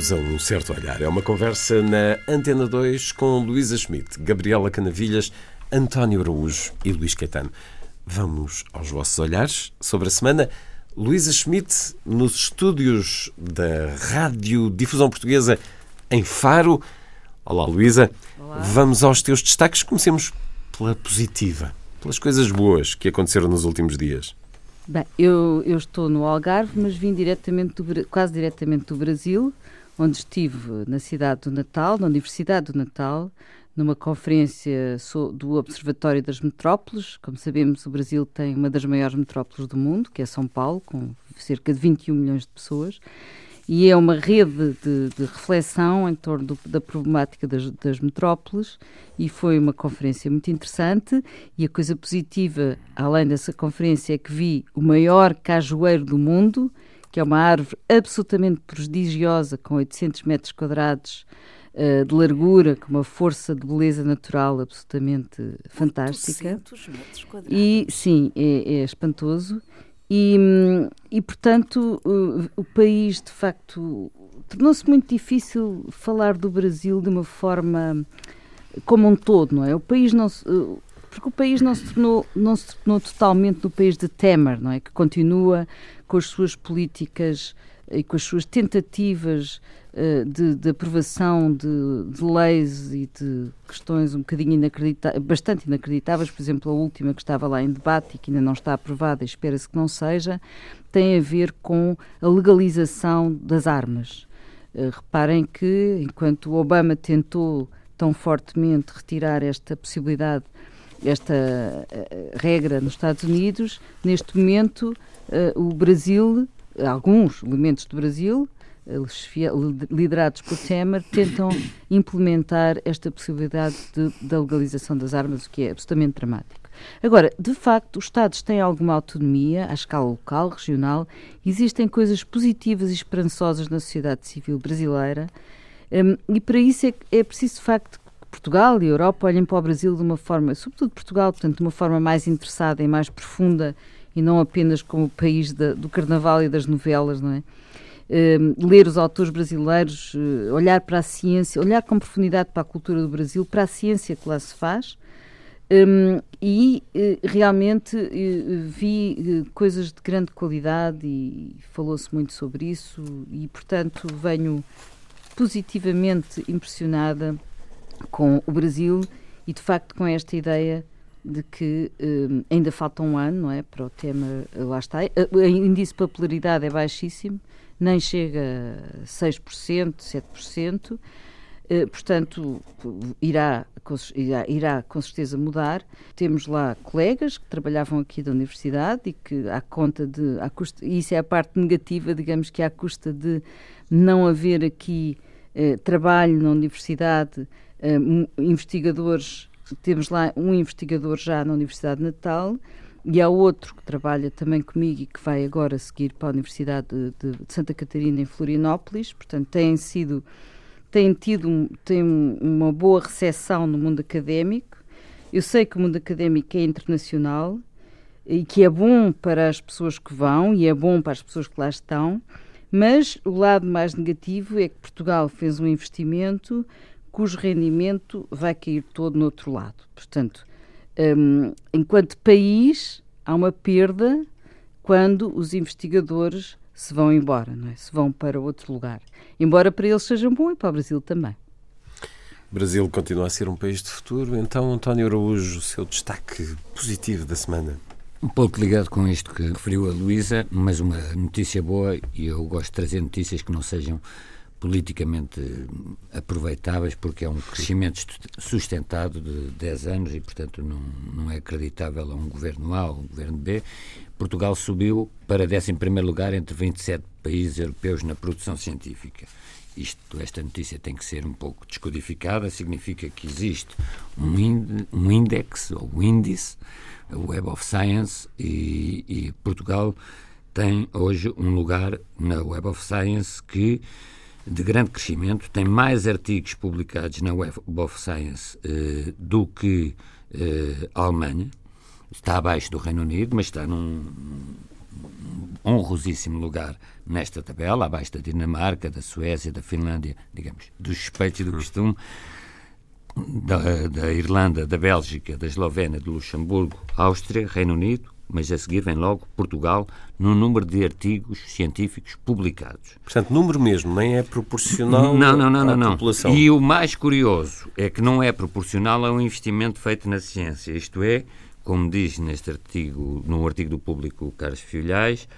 Bem-vindos a Um Certo Olhar. É uma conversa na Antena 2 com Luísa Schmidt, Gabriela Canavilhas, António Araújo e Luís Caetano. Vamos aos vossos olhares sobre a semana. Luísa Schmidt, nos estúdios da Rádio Difusão Portuguesa em Faro. Olá, Luísa. Vamos aos teus destaques. Comecemos pela positiva, pelas coisas boas que aconteceram nos últimos dias. Bem, eu, eu estou no Algarve, mas vim diretamente do, quase diretamente do Brasil, onde estive na cidade do Natal, na Universidade do Natal, numa conferência do Observatório das Metrópoles. Como sabemos, o Brasil tem uma das maiores metrópoles do mundo, que é São Paulo, com cerca de 21 milhões de pessoas. E é uma rede de, de reflexão em torno do, da problemática das, das, metrópoles. E foi uma conferência muito interessante. E a coisa positiva, além dessa conferência, é que vi o maior cajueiro do mundo, que é uma árvore absolutamente prodigiosa, com 800 metros quadrados uh, de largura, com uma força de beleza natural absolutamente fantástica. metros quadrados. E sim, é, é espantoso. E, e portanto, o, o país, de facto, tornou-se muito difícil falar do Brasil de uma forma como um todo, não é? O país não se, porque o país não se tornou não se tornou totalmente no país de Temer, não é? Que continua com as suas políticas e com as suas tentativas uh, de, de, aprovação de, de, leis e de questões um bocadinho inacreditáveis, bastante inacreditáveis, por exemplo, a última que estava lá em debate e que ainda não está aprovada, espera-se que não seja, tem a ver com a legalização das armas. Uh, reparem que, enquanto Obama tentou tão fortemente retirar esta possibilidade, esta uh, regra nos Estados Unidos, neste momento o Brasil alguns elementos do Brasil, liderados por Temer, tentam implementar esta possibilidade de, da legalização das armas, o que é absolutamente dramático. Agora, de facto, os Estados têm alguma autonomia à escala local, regional, existem coisas positivas e esperançosas na sociedade civil brasileira, um, e para isso é, é preciso, de facto, Portugal e a Europa olhem para o Brasil de uma forma, sobretudo Portugal, portanto, de uma forma mais interessada e mais profunda e não apenas como o país do carnaval e das novelas, não é? Uh, ler os autores brasileiros, uh, olhar para a ciência, olhar com profundidade para a cultura do Brasil, para a ciência que lá se faz. Um, e uh, realmente vi coisas de grande qualidade e falou-se muito sobre isso e, portanto, venho positivamente impressionada com o Brasil e, de facto, com esta ideia de que um, ainda falta um ano, não é? Para o tema, lá está. O índice de popularidade é baixíssimo, nem chega a 6%, 7%. Uh, portanto, irá, irá, irá com certeza mudar. Temos lá colegas que trabalhavam aqui da universidade e que, à conta de. À custa, isso é a parte negativa, digamos que, à custa de não haver aqui trabalho na universidade, investigadores temos lá um investigador já na Universidade de Natal e há outro que trabalha também comigo e que vai agora seguir para a Universidade de, de Santa Catarina em Florianópolis. Portanto, têm sido têm tido têm uma boa recepção no mundo académico. Eu sei que o mundo académico é internacional e que é bom para as pessoas que vão e é bom para as pessoas que lá estão, mas o lado mais negativo é que Portugal fez um investimento cujo rendimento vai cair todo no outro lado. Portanto, um, enquanto país, há uma perda quando os investigadores se vão embora, não é? se vão para outro lugar. Embora para eles sejam bom e para o Brasil também. O Brasil continua a ser um país de futuro. Então, António Araújo, o seu destaque positivo da semana. Um pouco ligado com isto que referiu a Luísa, mas uma notícia boa, e eu gosto de trazer notícias que não sejam politicamente aproveitáveis, porque é um crescimento sustentado de 10 anos e, portanto, não, não é acreditável a um governo A ou um governo B. Portugal subiu para 11 lugar entre 27 países europeus na produção científica. isto, esta notícia tem que ser um pouco descodificada, significa que existe um, ind, um índice, ou um índice, Web of Science, e, e, Portugal tem hoje um lugar na Web of Science que de grande crescimento, tem mais artigos publicados na Web of Science eh, do que eh, a Alemanha, está abaixo do Reino Unido, mas está num honrosíssimo lugar nesta tabela, abaixo da Dinamarca, da Suécia, da Finlândia, digamos, dos suspeitos do costume, da, da Irlanda, da Bélgica, da Eslovénia, do Luxemburgo, Áustria, Reino Unido, mas a seguir vem logo Portugal, no número de artigos científicos publicados. Portanto, número mesmo, nem é proporcional não, não, não, à não, população. E o mais curioso é que não é proporcional ao investimento feito na ciência, isto é, como diz neste artigo, num artigo do público Carlos Filhais,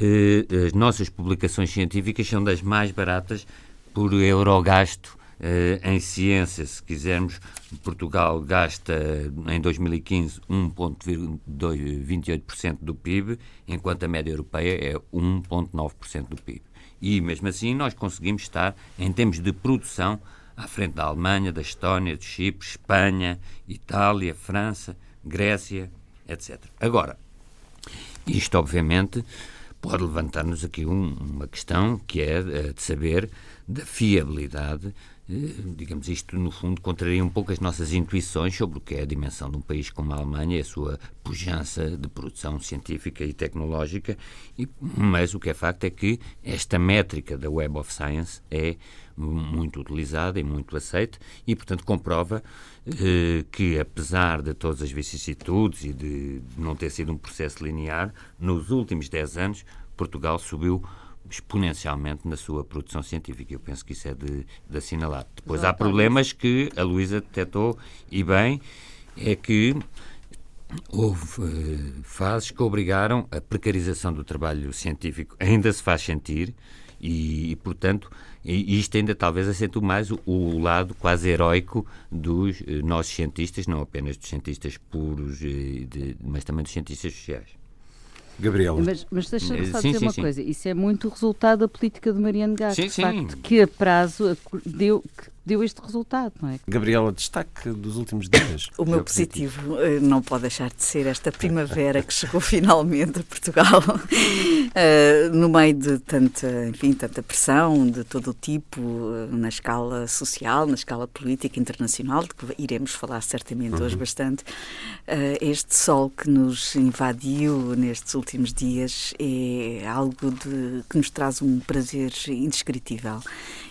eh, as nossas publicações científicas são das mais baratas por euro gasto em ciência, se quisermos. Portugal gasta em 2015 1,28% do PIB, enquanto a média europeia é 1,9% do PIB. E mesmo assim nós conseguimos estar, em termos de produção, à frente da Alemanha, da Estónia, do Chipre, Espanha, Itália, França, Grécia, etc. Agora, isto obviamente pode levantar-nos aqui um, uma questão que é uh, de saber da fiabilidade. Uh, digamos, isto no fundo contraria um pouco as nossas intuições sobre o que é a dimensão de um país como a Alemanha a sua pujança de produção científica e tecnológica, e, mas o que é facto é que esta métrica da Web of Science é muito utilizada e muito aceita e, portanto, comprova eh, que, apesar de todas as vicissitudes e de não ter sido um processo linear, nos últimos 10 anos Portugal subiu exponencialmente na sua produção científica. Eu penso que isso é de, de assinalar. Depois Exatamente. há problemas que a Luísa detectou e bem, é que houve uh, fases que obrigaram a precarização do trabalho científico ainda se faz sentir e, e portanto, e isto ainda talvez acentue mais o, o lado quase heróico dos eh, nossos cientistas, não apenas dos cientistas puros, eh, de, mas também dos cientistas sociais. Gabriela. Mas, mas deixa-me só sim, dizer sim, uma sim. coisa. Isso é muito resultado da política de Mariano Gato. Sim, sim. Facto que a prazo deu, deu este resultado, não é? Gabriela, destaque dos últimos dias. O meu positivo eh, não pode deixar de ser esta primavera que chegou finalmente a Portugal, uh, no meio de tanta, enfim, tanta pressão de todo o tipo, uh, na escala social, na escala política internacional, de que iremos falar certamente uhum. hoje bastante. Uh, este sol que nos invadiu nestes últimos dias é algo de, que nos traz um prazer indescritível.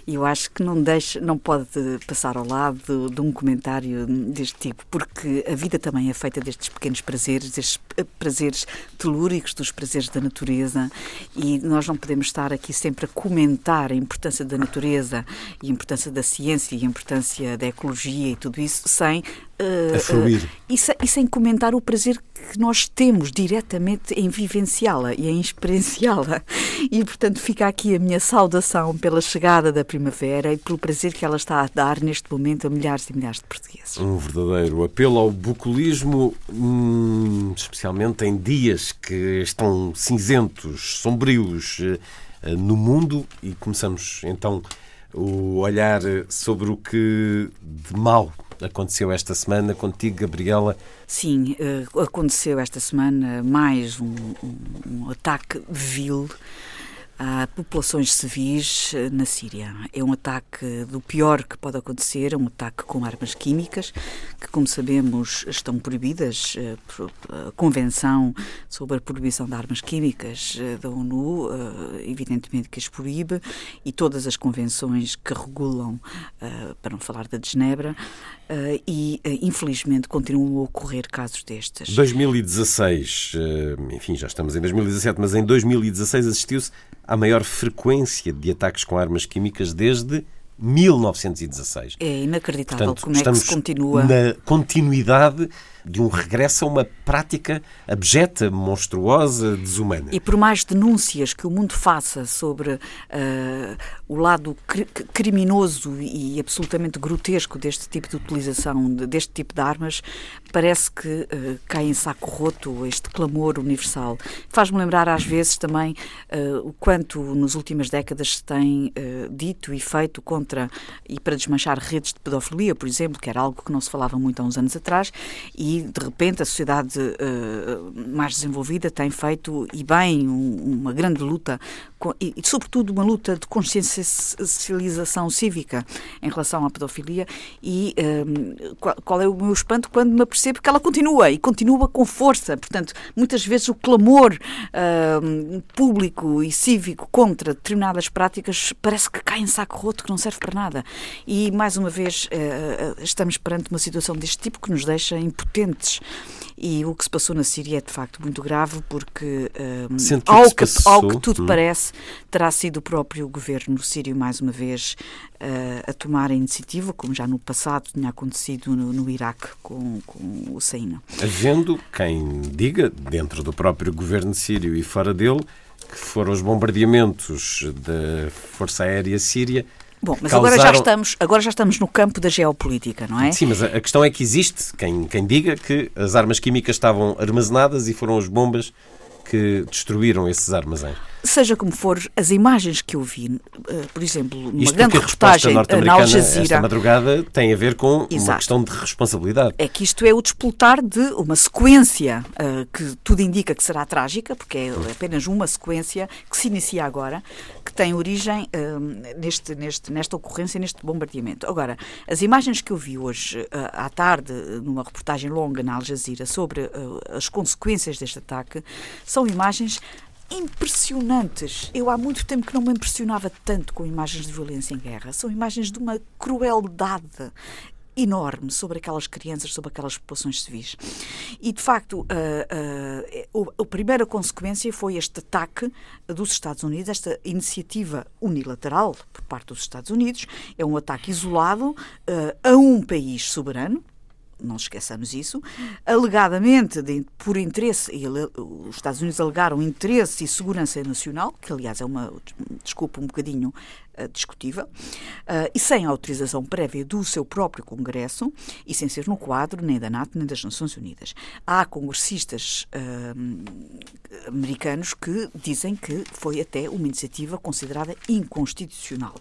E eu acho que não deixa, não pode passar ao lado de um comentário deste tipo, porque a vida também é feita destes pequenos prazeres, destes prazeres telúricos, dos prazeres da natureza, e nós não podemos estar aqui sempre a comentar a importância da natureza e a importância da ciência e a importância da ecologia e tudo isso sem Uh. Uh, e, se, e, sem comentar o prazer que nós temos diretamente em vivenciá-la e em experienciá-la. E, portanto, fica aqui a minha saudação pela chegada da primavera e pelo prazer que ela está a dar neste momento a milhares e milhares de portugueses. Um verdadeiro apelo ao bucolismo, hum, especialmente em dias que estão cinzentos, sombrios uh, no mundo. E começamos então o olhar sobre o que de mal aconteceu esta semana contigo, Gabriela. Sim, eh, aconteceu esta semana mais um, um, um ataque vil a populações civis eh, na Síria. É um ataque do pior que pode acontecer, é um ataque com armas químicas, que, como sabemos, estão proibidas. Eh, a Convenção sobre a Proibição de Armas Químicas eh, da ONU, evidentemente que as proíbe, e todas as convenções que regulam, para não falar da de Genebra, e infelizmente continuam a ocorrer casos destes. 2016, enfim, já estamos em 2017, mas em 2016 assistiu-se à maior frequência de ataques com armas químicas desde 1916. É inacreditável Portanto, como é que se continua. Na continuidade de um regresso a uma prática abjeta, monstruosa, desumana. E por mais denúncias que o mundo faça sobre uh, o lado cri criminoso e absolutamente grotesco deste tipo de utilização, de, deste tipo de armas, parece que uh, cai em saco roto este clamor universal. Faz-me lembrar às vezes também uh, o quanto nas últimas décadas se tem dito e feito contra e para desmanchar redes de pedofilia, por exemplo, que era algo que não se falava muito há uns anos atrás, e de repente a sociedade mais desenvolvida tem feito, e bem, um, uma grande luta, e, e sobretudo uma luta de consciencialização cívica em relação à pedofilia. E um, qual, é o meu espanto quando me apercebo que ela continua e continua com força. Portanto, muitas vezes o clamor um, público e cívico contra determinadas práticas parece que cai em saco roto, que não serve para nada. E mais uma vez estamos perante uma situação deste tipo que nos deixa impotentes. E o que se passou na Síria é de facto muito grave, porque, um, ao, que, ao, que, tudo hum. parece, terá sido o próprio governo sírio, mais uma vez, uh, a tomar a iniciativa, como já no passado tinha acontecido no, no Iraque com, com o Saína. Havendo quem diga, dentro do próprio governo sírio e fora dele, que foram os bombardeamentos da Força Aérea Síria Bom, mas causaram... agora, já estamos, agora já estamos no campo da geopolítica, não é? Sim, mas a questão é que existe quem, quem diga que as armas químicas estavam armazenadas e foram as bombas que destruíram esses armazéns. Seja como for, as imagens que eu vi, eh, por exemplo, numa Isto grande reportagem eh, na Al Jazeera... esta madrugada tem a ver com Exato. uma questão de responsabilidade. É que isto é o despoltar de uma sequência uh, que tudo indica que será trágica, porque é apenas uma sequência que se inicia agora, que tem origem uh, neste, neste, nesta ocorrência, neste bombardeamento. Agora, as imagens que eu vi hoje uh, à tarde, numa reportagem longa na Al Jazeera, sobre as consequências deste ataque, são imagens impressionantes. Eu há muito tempo que não me impressionava tanto com imagens de violência em guerra. São imagens de uma crueldade enorme sobre aquelas crianças, sobre aquelas populações civis. E, de facto, a, a, a, primeira consequência foi este ataque dos Estados Unidos, esta iniciativa unilateral por parte dos Estados Unidos. É um ataque isolado uh, a um país soberano, não esqueçamos isso, alegadamente de, por interesse, e os Estados Unidos alegaram interesse e segurança nacional, que aliás é uma, desculpa, um bocadinho uh, discutível, uh, e sem autorização prévia do seu próprio Congresso e sem ser no quadro nem da NATO nem das Nações Unidas. Há congressistas uh, americanos que dizem que foi até uma iniciativa considerada inconstitucional.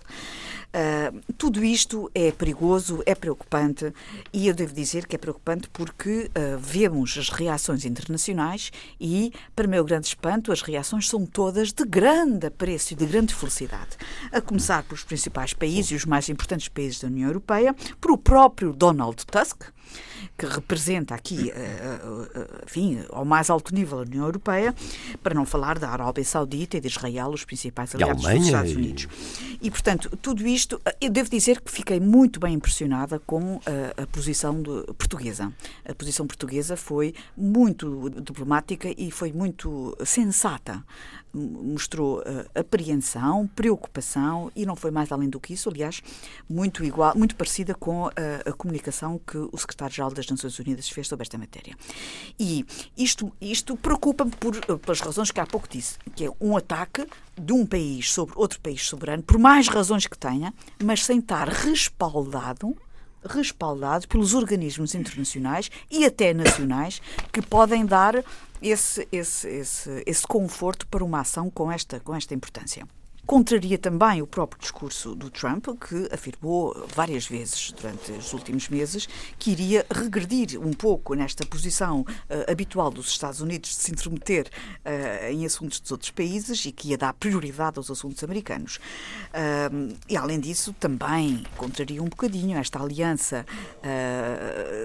Uh, tudo isto é perigoso, é preocupante e eu devo dizer que é preocupante porque uh, vemos as reações internacionais e, para meu grande espanto, as reações são todas de grande apreço e de grande felicidade. A começar pelos principais países e os mais importantes países da União Europeia, por o próprio Donald Tusk, que representa aqui, eh, eh, eh, enfim, ao mais alto nível a União Europeia, para não falar da Arábia Saudita e de Israel, os principais aliados dos Estados Unidos. E, portanto, tudo isto, eu devo dizer que fiquei muito bem impressionada com a, a posição de, portuguesa. A posição portuguesa foi muito diplomática e foi muito sensata mostrou uh, apreensão, preocupação e não foi mais além do que isso, aliás, muito igual, muito parecida com uh, a comunicação que o secretário-geral das Nações Unidas fez sobre esta matéria. E isto, isto preocupa-me por, uh, pelas razões que há pouco disse, que é um ataque de um país sobre outro país soberano, por mais razões que tenha, mas sem estar respaldado respaldado pelos organismos internacionais e até nacionais que podem dar esse, esse, esse, esse conforto para uma ação com esta, com esta importância. Contraria também o próprio discurso do Trump, que afirmou várias vezes durante os últimos meses que iria regredir um pouco nesta posição uh, habitual dos Estados Unidos de se intrometer uh, em assuntos dos outros países e que ia dar prioridade aos assuntos americanos. Uh, e, além disso, também contraria um bocadinho esta aliança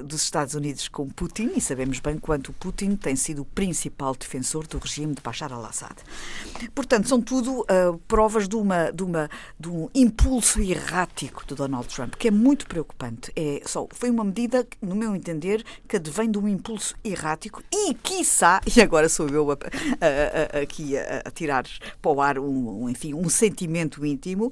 dos Estados Unidos com Putin, e sabemos bem quanto Putin tem sido o principal defensor do regime de Bashar al-Assad. Portanto, são tudo provas provas de, uma, de, uma, de um impulso errático de Donald Trump, que é muito preocupante. É, só, foi uma medida, no meu entender, que advém de um impulso errático e, quiçá, e agora sou eu a, a, a, aqui a, tirar para o ar um, um, enfim, um sentimento íntimo,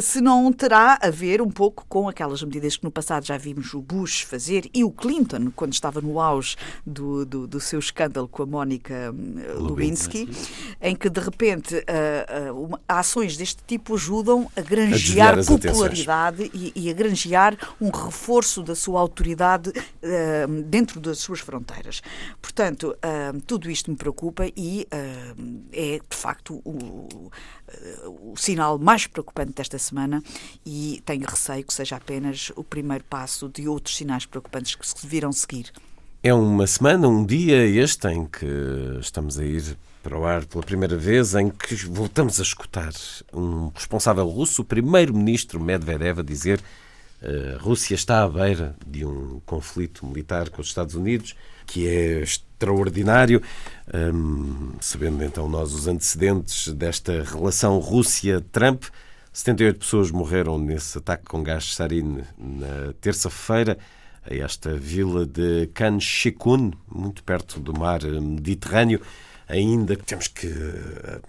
se não terá a ver um pouco com aquelas medidas que no passado já vimos o Bush fazer e o Clinton, quando estava no auge do, do, do seu escândalo com a Mónica hum, Lewinsky, em que de repente uh, uh, ações deste tipo ajudam a granjear a popularidade e, e, a granjear um reforço da sua autoridade uh, dentro das suas fronteiras. Portanto, tudo isto me preocupa e é de facto o, o sinal mais preocupante desta semana e tenho receio que seja apenas o primeiro passo de outros sinais preocupantes que se virão seguir. É uma semana, um dia este em que estamos a ir para o ar pela primeira vez, em que voltamos a escutar um responsável russo, o primeiro-ministro Medvedev, a dizer eh, a Rússia está à beira de um conflito militar com os Estados Unidos, que é extraordinário. Um, sabendo então nós os antecedentes desta relação Rússia-Trump, 78 pessoas morreram nesse ataque com gás sarin na terça-feira a esta vila de Kanshikun, muito perto do mar Mediterrâneo. Ainda temos que eh,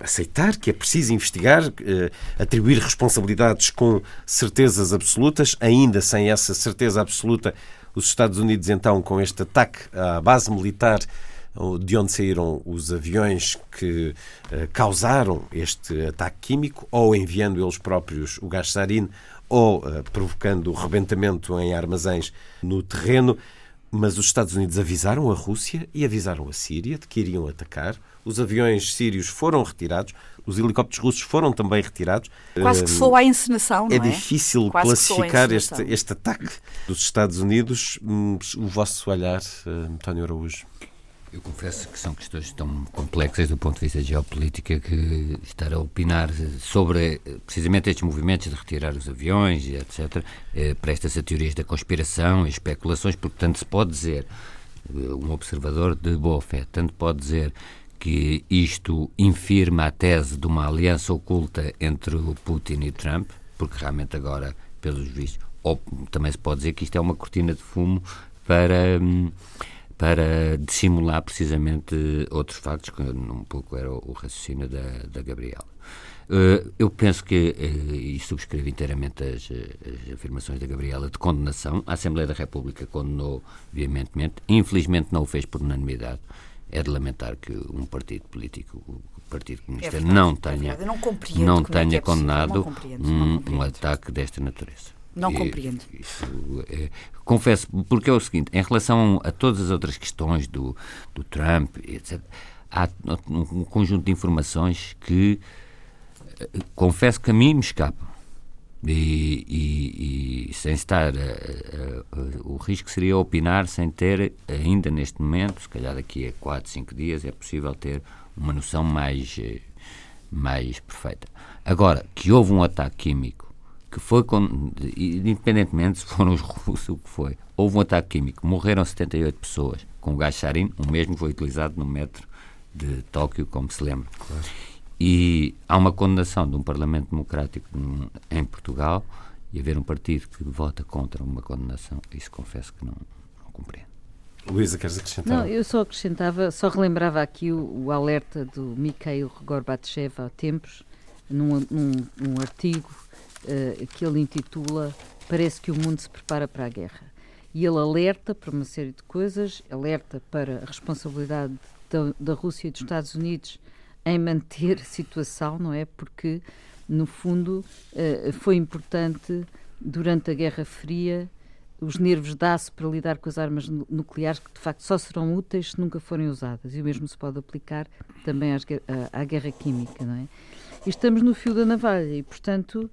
aceitar que é preciso investigar, eh, atribuir responsabilidades com certezas absolutas. Ainda sem essa certeza absoluta, os Estados Unidos, então, com este ataque à base militar de onde saíram os aviões que uh, causaram este ataque químico, ou enviando eles próprios o gás sarin, ou provocando o rebentamento em armazéns no terreno. Mas os Estados Unidos avisaram a Rússia e avisaram a Síria de que iriam atacar. Os aviões sírios foram retirados, os helicópteros russos foram também retirados. Quase que soa a encenação, não é? É difícil Quase classificar este, este ataque dos Estados Unidos. Hum, o vosso olhar, uh, António Araújo. Eu confesso que são questões tão complexas do ponto de vista geopolítica que estar a opinar sobre precisamente estes movimentos de retirar os aviões etc. Eh, presta-se a teorias da conspiração e especulações, porque tanto se pode dizer, eh, um observador de boa fé, tanto pode dizer que isto infirma a tese de uma aliança oculta entre o Putin e Trump, porque realmente agora, pelos vistos, ou também se pode dizer que isto é uma cortina de fumo para. Hum, para dissimular precisamente outros factos, que um pouco era o raciocínio da, da Gabriela. Uh, eu penso que, uh, e subscrevo inteiramente as, as, afirmações da Gabriela, de condenação. A Assembleia da República condenou veementemente, infelizmente não o fez por unanimidade. É de lamentar que um partido político, o Partido Comunista, é verdade, não tenha, é não, não é tenha é condenado não um, um ataque desta natureza. Não compreendo. Isso, é, confesso, porque é o seguinte, em relação a todas as outras questões do, do Trump, etc., há um conjunto de informações que eh, confesso que a mim me escapam. E, e, e sem estar, uh, uh, o risco seria opinar sem ter, ainda neste momento, se calhar daqui a 4, 5 dias, é possível ter uma noção mais, uh, mais perfeita. Agora, que houve um ataque químico que foi, com, independentemente se foram os russos o que foi, houve um ataque químico, morreram 78 pessoas com gás sarin, o mesmo foi utilizado no metro de Tóquio, como se lembra. Claro. E há uma condenação de um Parlamento Democrático em Portugal e haver um partido que vota contra uma condenação, isso confesso que não, não compreendo. Luísa, queres acrescentar? Não, eu só acrescentava, só relembrava aqui o, o alerta do Mikhail Gorbachev há tempos, num, num, num artigo que ele intitula Parece que o mundo se prepara para a guerra. E ele alerta para uma série de coisas, alerta para a responsabilidade da, da Rússia e dos Estados Unidos em manter a situação, não é? Porque, no fundo, uh, foi importante durante a Guerra Fria os nervos dá-se para lidar com as armas nucleares que de facto só serão úteis se nunca forem usadas e o mesmo se pode aplicar também às, à, à guerra química, não é? E estamos no fio da navalha e portanto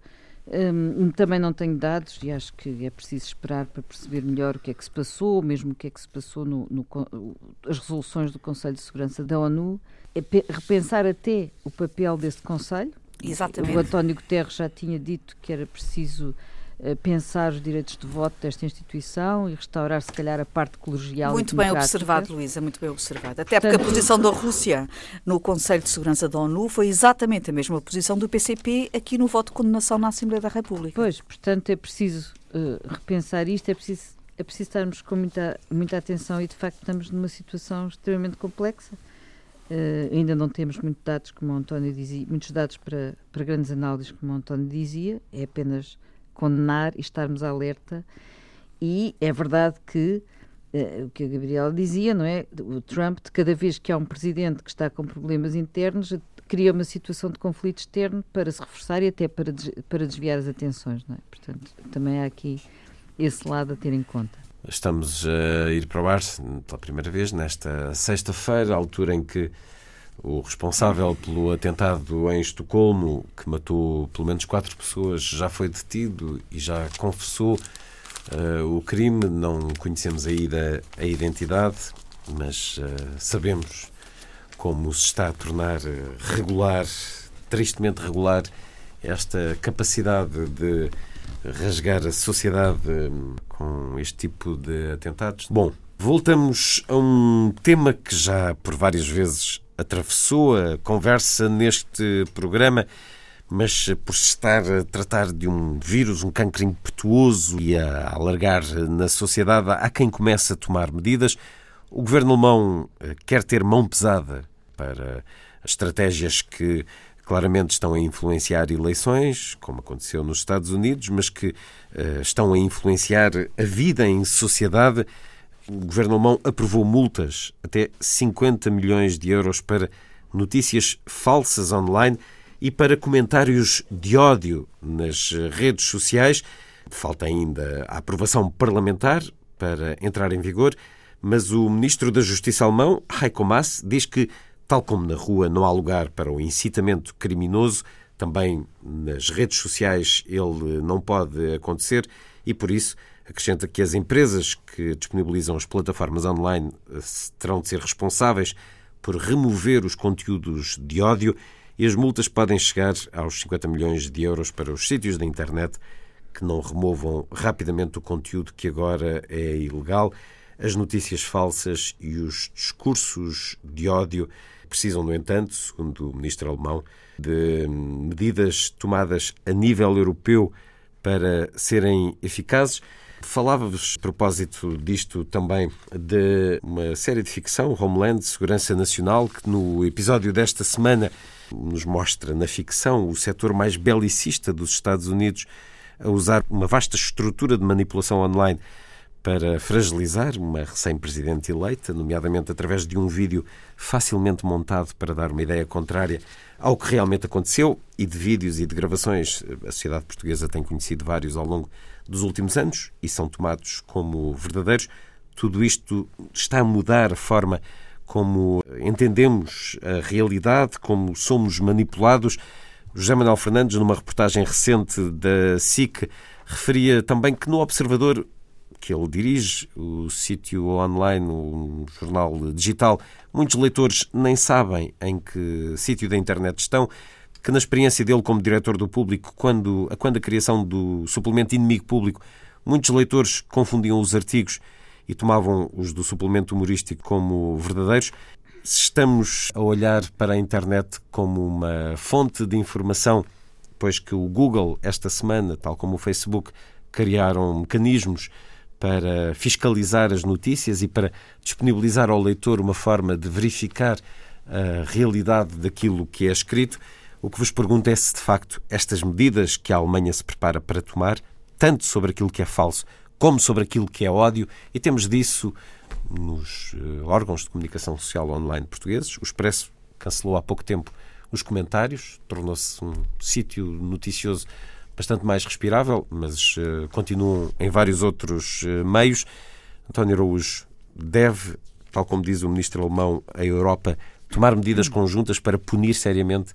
um, também não tenho dados e acho que é preciso esperar para perceber melhor o que é que se passou, mesmo o que é que se passou no, no as resoluções do Conselho de Segurança da ONU, é repensar até o papel desse Conselho. Exatamente. O António Guterres já tinha dito que era preciso pensar os direitos de voto desta instituição e restaurar, se calhar, a parte colegial. Muito bem observado, Luísa, muito bem observado. Até porque Portanto, a posição da Rússia no Conselho de Segurança da ONU foi exatamente a mesma posição do PCP aqui no voto de condenação na Assembleia da República. Pois, portanto, é preciso uh, repensar isto, é preciso, é preciso estarmos com muita, muita atenção e, de facto, estamos numa situação extremamente complexa. Uh, ainda não temos muitos dados, como o António dizia, muitos dados para, para grandes análises, como o António dizia, é apenas condenar e estarmos alerta e é verdade que uh, o que a Gabriela dizia, não é? O Trump, de cada vez que há um presidente que está com problemas internos, cria uma situação de conflito externo para se reforçar e até para, para desviar as atenções, não é? Portanto, também há aqui esse lado a ter em conta. Estamos a ir para o ar pela primeira vez nesta sexta-feira, altura em que o responsável pelo atentado em Estocolmo, que matou pelo menos quatro pessoas, já foi detido e já confessou uh, o crime. Não conhecemos ainda a identidade, mas uh, sabemos como se está a tornar regular, tristemente regular, esta capacidade de rasgar a sociedade com este tipo de atentados. Bom, voltamos a um tema que já por várias vezes atravessou a conversa neste programa, mas por se estar a tratar de um vírus, um cancro impetuoso e a alargar na sociedade, há quem comece a tomar medidas. O governo alemão eh, quer ter mão pesada para estratégias que claramente estão a influenciar eleições, como aconteceu nos Estados Unidos, mas que uh, estão a influenciar a vida em sociedade o governo alemão aprovou multas até 50 milhões de euros para notícias falsas online e para comentários de ódio nas redes sociais. Falta ainda a aprovação parlamentar para entrar em vigor, mas o ministro da Justiça alemão, Heiko Maas, diz que, tal como na rua não há lugar para o incitamento criminoso, também nas redes sociais ele não pode acontecer e, por isso, Acrescenta que as empresas que disponibilizam as plataformas online eh, terão de ser responsáveis por remover os conteúdos de ódio e as multas podem chegar aos 50 milhões de euros para os sítios da internet que não removam rapidamente o conteúdo que agora é ilegal. As notícias falsas e os discursos de ódio precisam, no entanto, segundo o ministro alemão, de medidas tomadas a nível europeu para serem eficazes. Falava-vos, a propósito disto, também de uma série de ficção, Homeland, Segurança Nacional, que no episódio desta semana nos mostra na ficção o setor mais belicista dos Estados Unidos a usar uma vasta estrutura de manipulação online para fragilizar uma recém-presidente eleita, nomeadamente através de um vídeo facilmente montado para dar uma ideia contrária ao que realmente aconteceu e de vídeos e de gravações. A sociedade portuguesa tem conhecido vários ao longo dos últimos anos e são tomados como verdadeiros. Tudo isto está a mudar a forma como entendemos a realidade, como somos manipulados. José Manuel Fernandes, numa reportagem recente da SIC, referia também que no Observador, que ele dirige, o sítio online, um jornal digital, muitos leitores nem sabem em que sítio da internet estão que na experiência dele como diretor do público, quando, quando a criação do suplemento Inimigo Público, muitos leitores confundiam os artigos e tomavam os do suplemento humorístico como verdadeiros. Se estamos a olhar para a internet como uma fonte de informação, pois que o Google, esta semana, tal como o Facebook, criaram mecanismos para fiscalizar as notícias e para disponibilizar ao leitor uma forma de verificar a realidade daquilo que é escrito. O que vos pergunto é se, de facto, estas medidas que a Alemanha se prepara para tomar, tanto sobre aquilo que é falso como sobre aquilo que é ódio, e temos disso nos uh, órgãos de comunicação social online portugueses. O Expresso cancelou há pouco tempo os comentários, tornou-se um sítio noticioso bastante mais respirável, mas uh, continuam em vários outros uh, meios. António Araújo deve, tal como diz o ministro alemão, a Europa tomar medidas conjuntas para punir seriamente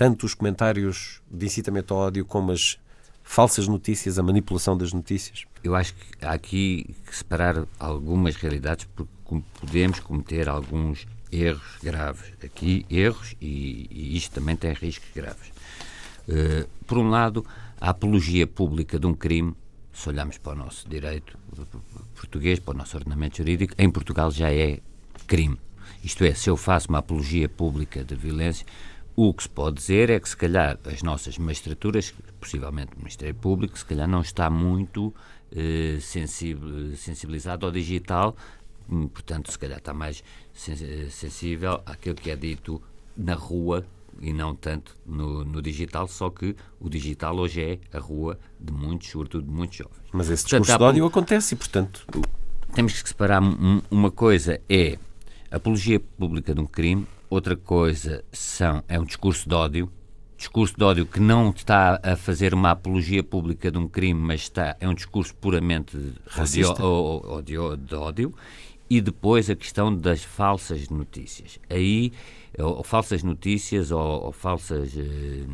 tanto os comentários de incitamento ao ódio como as falsas notícias, a manipulação das notícias? Eu acho que há aqui que separar algumas realidades porque podemos cometer alguns erros graves. Aqui, erros, e, e isto também tem riscos graves. Uh, por um lado, a apologia pública de um crime, se olharmos para o nosso direito português, para o nosso ordenamento jurídico, em Portugal já é crime. Isto é, se eu faço uma apologia pública de violência, o que se pode dizer é que, se calhar, as nossas magistraturas, possivelmente o Ministério Público, se calhar não está muito eh, sensibilizado ao digital, hum, portanto, se calhar está mais sensível àquilo que é dito na rua, e não tanto no, no, digital, só que o digital hoje é a rua de muitos, sobretudo de muitos jovens. Mas esse discurso portanto, de ódio acontece e, portanto... Temos que separar uma coisa é apologia pública de um crime, outra coisa são, é um discurso de ódio, discurso de ódio que não está a fazer uma apologia pública de um crime, mas está, é um discurso puramente Racista. de, de ódio, e depois a questão das falsas notícias. Aí ou, ou falsas notícias ou, ou falsas eh,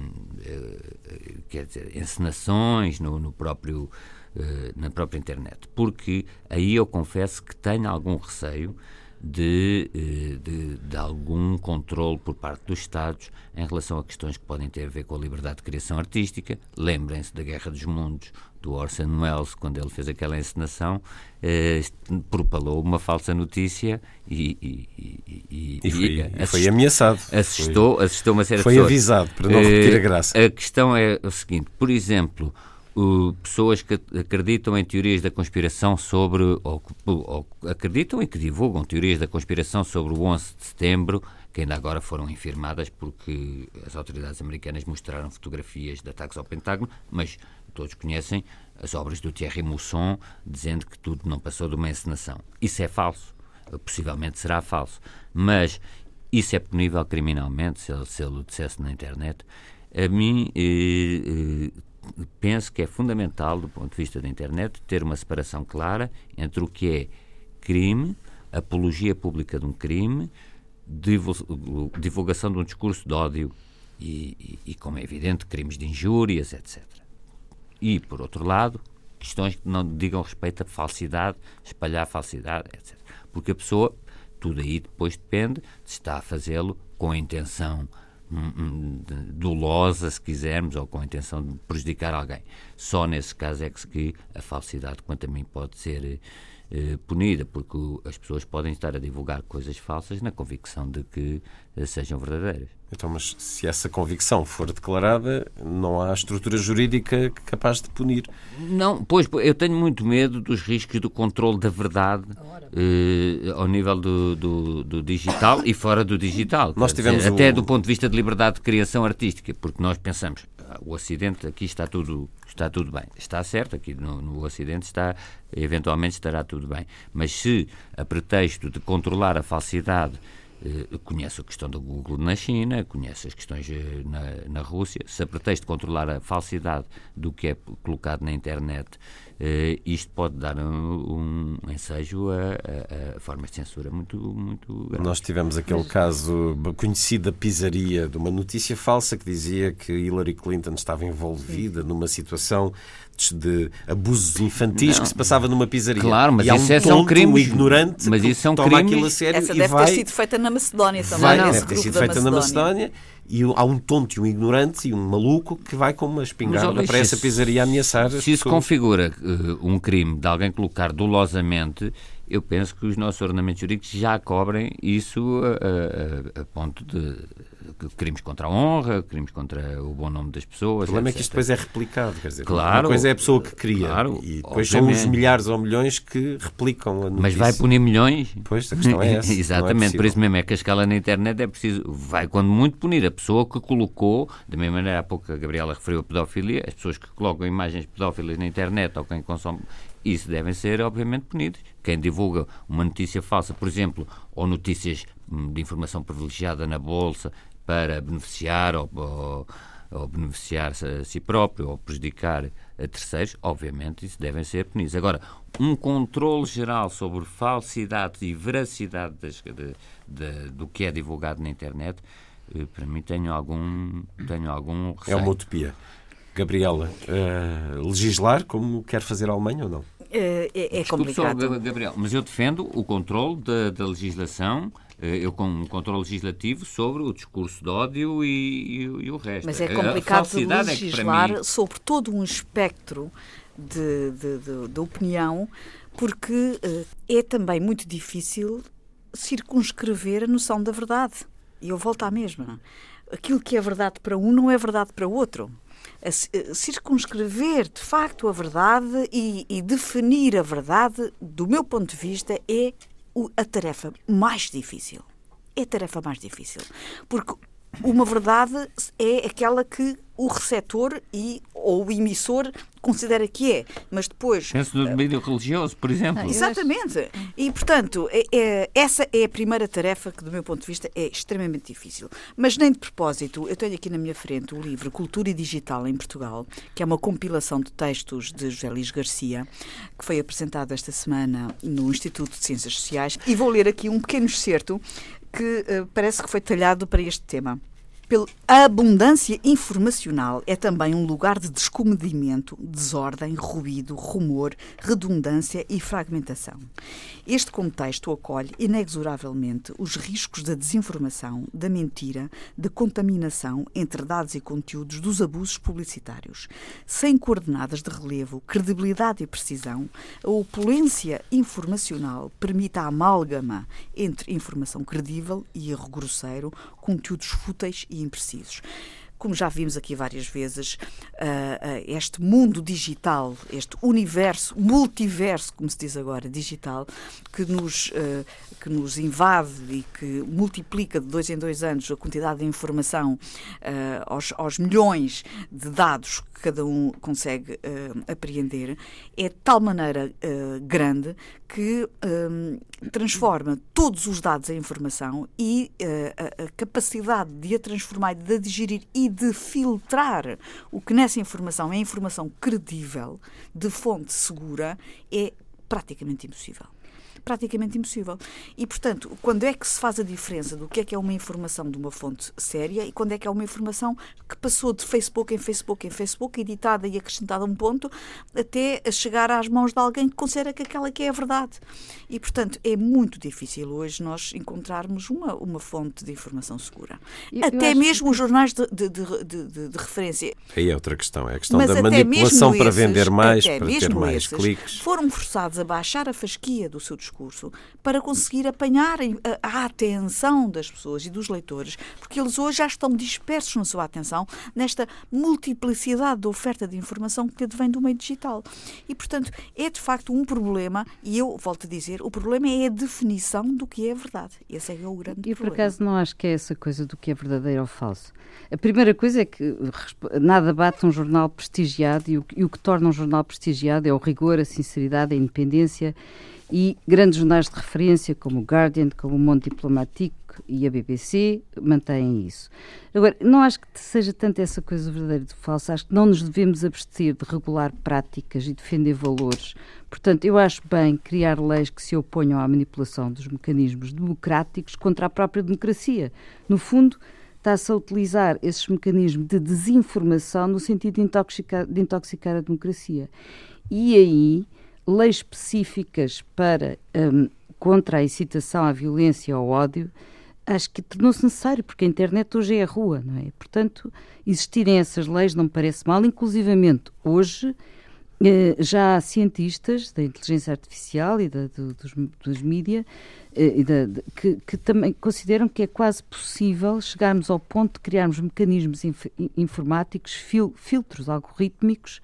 eh, quer dizer, encenações no, no próprio, eh, na própria internet. Porque aí eu confesso que tenho algum receio de, de, de, algum controle por parte dos Estados em relação a questões que podem ter a ver com a liberdade de criação artística. Lembrem-se da Guerra dos Mundos, do Orson Welles, quando ele fez aquela encenação, eh, propalou uma falsa notícia e, e, e, e foi, assist, foi, ameaçado. Assustou, foi, uma série foi de. Foi avisado para não repetir a graça. A questão é o seguinte, por exemplo, pessoas que acreditam em teorias da conspiração sobre, ou, ou, acreditam e que divulgam teorias da conspiração sobre o 11 de setembro, que ainda agora foram infirmadas porque as autoridades americanas mostraram fotografias de ataques ao Pentágono, mas todos conhecem as obras do Thierry Mousson, dizendo que tudo não passou de uma encenação. Isso é falso. Possivelmente será falso. Mas isso é punível criminalmente, se ele, se ele o dissesse na internet. A mim, eh, eh, penso que é fundamental, do ponto de vista da internet, ter uma separação clara entre o que é crime, apologia pública de um crime, divulgação de um discurso de ódio e, e, e como é evidente, crimes de injúrias, etc. E, por outro lado, questões que não digam respeito a falsidade, espalhar falsidade, etc. Porque a pessoa, tudo aí depois depende se está a fazê-lo com a intenção dolosa, se quisermos, ou com a intenção de prejudicar alguém. Só nesse caso é que a falsidade, quanto a mim, pode ser eh, punida, porque as pessoas podem estar a divulgar coisas falsas na convicção de que eh, sejam verdadeiras. Então, mas se essa convicção for declarada, não há estrutura jurídica capaz de punir? Não, pois eu tenho muito medo dos riscos do controle da verdade eh, ao nível do, do, do, digital e fora do digital. Nós tivemos dizer, Até do ponto de vista de liberdade de criação artística, porque nós pensamos, o Ocidente aqui está tudo está tudo bem. Está certo, aqui no, no Ocidente está, eventualmente estará tudo bem. Mas se, a pretexto de controlar a falsidade, eh, conhece a questão do Google na China, conhece as questões eh, na, na Rússia, se a pretexto de controlar a falsidade do que é colocado na internet, eh, isto pode dar um, um ensejo a, a, a, formas de censura muito, muito grandes. Nós tivemos aquele Mas... caso conhecido da pisaria de uma notícia falsa que dizia que Hillary Clinton estava envolvida Sim. numa situação de abusos infantis não. que se passava numa pizzaria. Claro, mas e isso um é, são crimes. Um ignorante mas isso são toma crimes. aquilo a sério Essa e deve vai... ter sido feita na Macedónia também. Vai, deve ter sido feita na Macedónia e há um tonto e um ignorante e um maluco que vai com uma espingarda para essa pizzaria ameaçar. Se isso configura uh, um crime de alguém colocar dolosamente eu penso que os nossos ordenamentos jurídicos já cobrem isso a, a, a, ponto de crimes contra a honra, crimes contra o bom nome das pessoas. O problema etc. é que isto depois é replicado, quer dizer, claro, uma coisa é a pessoa que cria claro, e depois obviamente. são os milhares ou milhões que replicam a notícia. Mas vai punir milhões? Pois, a questão é essa. É Exatamente, é por isso mesmo é que a escala na internet é preciso, vai quando muito punir a pessoa que colocou, da mesma maneira há pouco a Gabriela referiu a pedofilia, as pessoas que colocam imagens pedófilas na internet ou quem consome isso devem ser, obviamente, punidos. Quem divulga uma notícia falsa, por exemplo, ou notícias hum, de informação privilegiada na Bolsa para beneficiar ou, ou, ou beneficiar-se a si próprio ou prejudicar a terceiros, obviamente, isso devem ser punidos. Agora, um controle geral sobre falsidade e veracidade das, de, de, do que é divulgado na internet, eh, para mim tenho algum, tenho algum receio. É uma utopia. Gabriela, uh, legislar como quer fazer a Alemanha ou não? É, é, é complicado. Só, Gabriel, mas eu defendo o controle da, da legislação eh, eu com um controle legislativo sobre o discurso de ódio e, e, e o resto. Mas é complicado legislar é mim... sobre todo um espectro de, de, de, de opinião, porque uh, é também muito difícil circunscrever a noção da verdade. E eu volto à mesma. Aquilo que é verdade para um não é verdade para o outro a circunscrever de facto a verdade e, e, definir a verdade, do meu ponto de vista, é a tarefa mais difícil. É a tarefa mais difícil. Porque uma verdade é aquela que o receptor e, ou o emissor considera que é, mas depois... Penso no domínio religioso, por exemplo. Ah, exatamente. E, portanto, é, é, essa é a primeira tarefa que, do meu ponto de vista, é extremamente difícil. Mas nem de propósito, eu tenho aqui na minha frente o livro Cultura e Digital em Portugal, que é uma compilação de textos de José Luís Garcia, que foi apresentado esta semana no Instituto de Ciências Sociais, e vou ler aqui um pequeno excerto que uh, parece que foi talhado para este tema. A abundância informacional é também um lugar de descomedimento, desordem, ruído, rumor, redundância e fragmentação. Este contexto acolhe inexoravelmente os riscos da desinformação, da mentira, da contaminação entre dados e conteúdos dos abusos publicitários. Sem coordenadas de relevo, credibilidade e precisão, a opulência informacional permite a amálgama entre informação credível e erro grosseiro, conteúdos fúteis e imprecisos. Como já vimos aqui várias vezes, uh, uh, este mundo digital, este universo, multiverso, como se diz agora, digital, que nos, uh, que nos invade e que multiplica de dois em dois anos a quantidade de informação aos, aos, milhões de dados que cada um consegue apreender, é de tal maneira grande que transforma todos os dados em informação e uh, a, a, capacidade de a transformar, de a digerir e de filtrar o que nessa informação é informação credível, de fonte segura, é praticamente impossível praticamente impossível. E, portanto, quando é que se faz a diferença do que é que é uma informação de uma fonte séria e quando é que é uma informação que passou de Facebook em Facebook em Facebook, editada e acrescentada a um ponto, até a chegar às mãos de alguém que considera que aquela que é a verdade. E, portanto, é muito difícil hoje nós encontrarmos uma, uma fonte de informação segura. Eu, até eu mesmo que... os jornais de, de, de, de, referência. Aí é outra questão, é a questão Mas da manipulação para esses, vender mais, para ter mais cliques. Foram forçados a baixar a fasquia do seu discurso discurso para conseguir apanhar a, atenção das pessoas e dos leitores, porque eles hoje já estão dispersos na sua atenção nesta multiplicidade de oferta de informação que advém do meio digital. E, portanto, é de facto um problema, e eu volto a dizer, o problema é a definição do que é verdade. Esse é, é o grande eu, problema. Eu, por acaso, não acho que é essa coisa do que é verdadeiro ou falso. A primeira coisa é que nada bate um jornal prestigiado e o, e o que torna um jornal prestigiado é o rigor, a sinceridade, a independência e grandes jornais de referência, como o Guardian, como o Monde Diplomatique e a BBC, mantêm isso. Agora, não acho que seja tanto essa coisa verdadeira de falsa, acho que não nos devemos abster de regular práticas e defender valores. Portanto, eu acho bem criar leis que se oponham à manipulação dos mecanismos democráticos contra a própria democracia. No fundo, está-se a utilizar esses mecanismos de desinformação no sentido de intoxicar, de intoxicar a democracia. E aí leis específicas para um, contra a incitação à violência ou ao ódio, acho que tornou-se necessário, porque a internet hoje é a rua, não é? Portanto, existirem essas leis não me parece mal, inclusivamente hoje eh, já há cientistas da inteligência artificial e da, do, dos, dos mídia eh, que, que, também consideram que é quase possível chegarmos ao ponto de criarmos mecanismos inf, informáticos, fil, filtros algorítmicos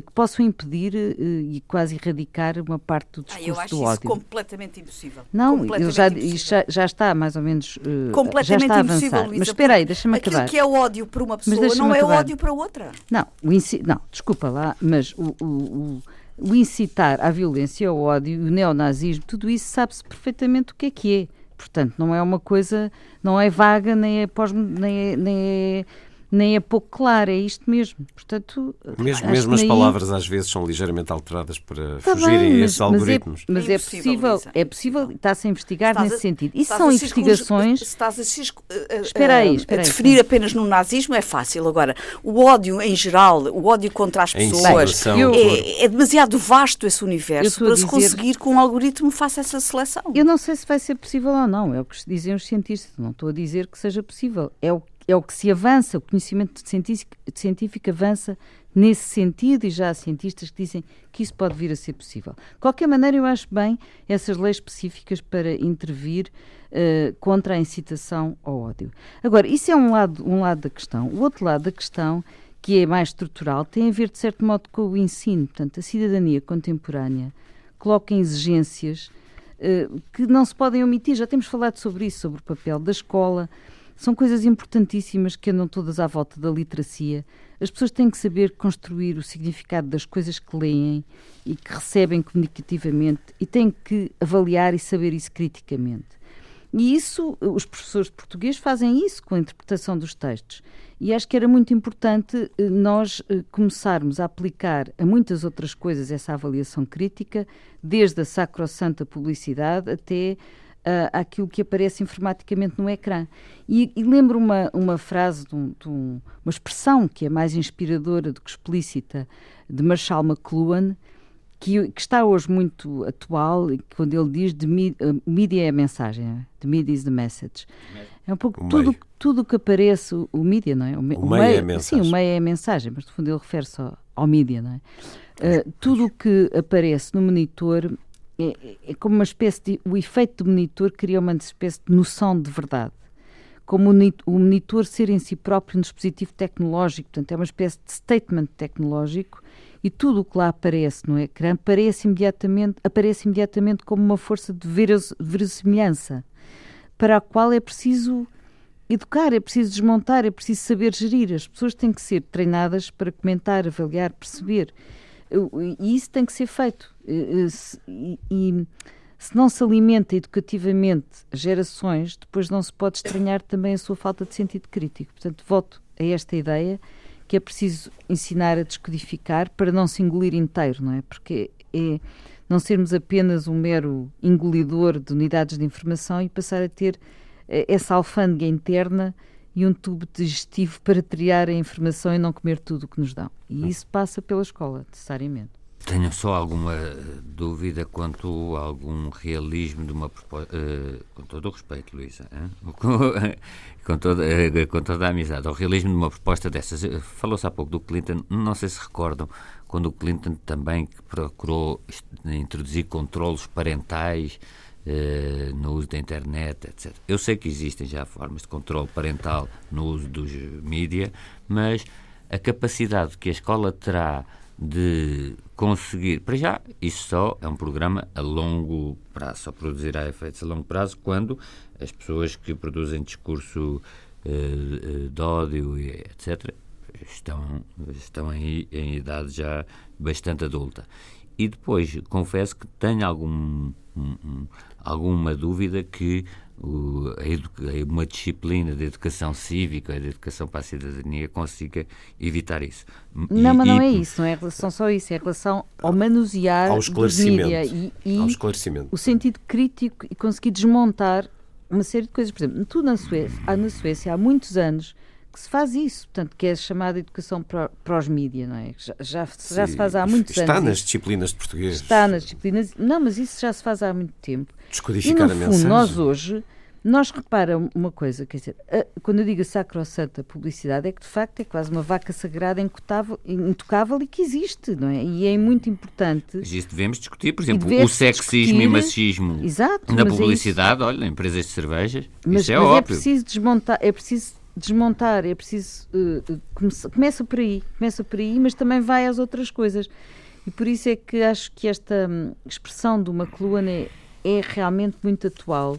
que possam impedir uh, e quase erradicar uma parte do discurso ah, eu acho do ódio. Isso completamente impossível. Não, completamente já, impossível. Já, está mais ou menos uh, completamente já está impossível, Luísa, Mas espera aí, deixa-me acabar. Aquilo que é ódio para uma pessoa não é acabar. ódio para outra. Não, não, desculpa lá, mas o, o, o o incitar à violência, ao ódio, o neonazismo, tudo isso sabe-se perfeitamente o que é que é. Portanto, não é uma coisa, não é vaga, nem é, pós, nem é, nem é nem é pouco claro, é isto mesmo. Portanto, mesmo, mesmo as palavras às vezes são ligeiramente alteradas para tá fugirem bem, mas, a esses algoritmos. Mas é, é possível, é possível, está-se a investigar estás nesse a, sentido. Isso são investigações. Se estás a, a, espera aí, espera a definir apenas no nazismo é fácil. Agora, o ódio em geral, o ódio contra as pessoas, é, é, demasiado vasto esse universo para dizer... se conseguir que um algoritmo faça essa seleção. Eu não sei se vai ser possível ou não, é o que dizem os cientistas. Não estou a dizer que seja possível. É o é o que se avança, o conhecimento científico, avança nesse sentido e já há cientistas que dizem que isso pode vir a ser possível. De qualquer maneira, eu acho bem essas leis específicas para intervir uh, contra a incitação ao ódio. Agora, isso é um lado, um lado da questão. O outro lado da questão, que é mais estrutural, tem a ver, de certo modo, com o ensino. Portanto, a cidadania contemporânea coloca exigências uh, que não se podem omitir. Já temos falado sobre isso, sobre o papel da escola, São coisas importantíssimas que andam todas à volta da literacia. As pessoas têm que saber construir o significado das coisas que leem e que recebem comunicativamente e têm que avaliar e saber isso criticamente. E isso, os professores de português fazem isso com a interpretação dos textos. E acho que era muito importante eh, nós eh, começarmos a aplicar a muitas outras coisas essa avaliação crítica, desde a sacrossanta publicidade até uh, àquilo que aparece informaticamente no ecrã. E, e lembro uma, uma frase, de, um, de um, uma expressão que é mais inspiradora do que explícita, de Marshall McLuhan, que, que, está hoje muito atual, quando ele diz de uh, mídia é a mensagem, the media is the message. É um pouco o tudo tudo que aparece, o, o mídia, não é? O, o, o meio, é a mensagem. Sim, o meio é a mensagem, mas no fundo ele refere-se ao, ao mídia, não é? Uh, tudo o que aparece no monitor é, é, como uma espécie de. O efeito do monitor cria uma espécie de noção de verdade. Como o, o monitor ser em si próprio um dispositivo tecnológico, portanto, é uma espécie de statement tecnológico e tudo o que lá aparece no ecrã aparece imediatamente, aparece imediatamente como uma força de verossimilhança, para a qual é preciso educar, é preciso desmontar, é preciso saber gerir. As pessoas têm que ser treinadas para comentar, avaliar, perceber. E isso tem que ser feito. E, e se não se alimenta educativamente gerações, depois não se pode estranhar também a sua falta de sentido crítico. Portanto, voto a esta ideia que é preciso ensinar a descodificar para não se engolir inteiro, não é? Porque é não sermos apenas um mero engolidor de unidades de informação e passar a ter eh, essa alfândega interna e um tubo digestivo para triar a informação e não comer tudo o que nos dão. E isso passa pela escola, necessariamente. Tenho só alguma dúvida quanto a algum realismo de uma proposta. Uh, com todo o respeito, Luísa, com, toda, uh, com toda a amizade, ao realismo de uma proposta dessas. Falou-se há pouco do Clinton, não sei se recordam, quando o Clinton também procurou introduzir controlos parentais uh, no uso da internet, etc. Eu sei que existem já formas de controle parental no uso dos mídia, mas a capacidade que a escola terá de conseguir. Para já, isso só é um programa a longo prazo, só produzirá efeitos a longo prazo quando as pessoas que produzem discurso uh, de ódio, etc., estão, estão em, em idade já bastante adulta. E depois, confesso que tenho algum, um, um, alguma dúvida que o, a uma disciplina de educação cívica, de educação para a cidadania, consiga evitar isso. Não, e, mas não e, é isso, não é relação só isso, é relação ao manusear ao esclarecimento, e, e ao esclarecimento. o sentido crítico e conseguir desmontar uma série de coisas. Por exemplo, tu na Suécia, na Suécia há muitos anos que se faz isso, portanto, que é a chamada educação para os mídia, não é? Já, já, já se faz há muitos está anos. Está nas disciplinas de português. Está nas disciplinas. Não, mas isso já se faz há muito tempo. Descodificar e, no a fundo, nós hoje, nós repara uma coisa, quer dizer, a, quando eu digo a sacrossanta publicidade, é que de facto é quase uma vaca sagrada intocável, intocável e que existe, não é? E é muito importante. Mas isso devemos discutir, por exemplo, o sexismo discutir, e machismo exato, na publicidade, é olha, empresas de cervejas, mas, isso é mas óbvio. é preciso desmontar, é preciso desmontar, é preciso. Uh, começa, começa por aí, começa por aí, mas também vai às outras coisas. E por isso é que acho que esta hum, expressão do McLuhan é, é realmente muito atual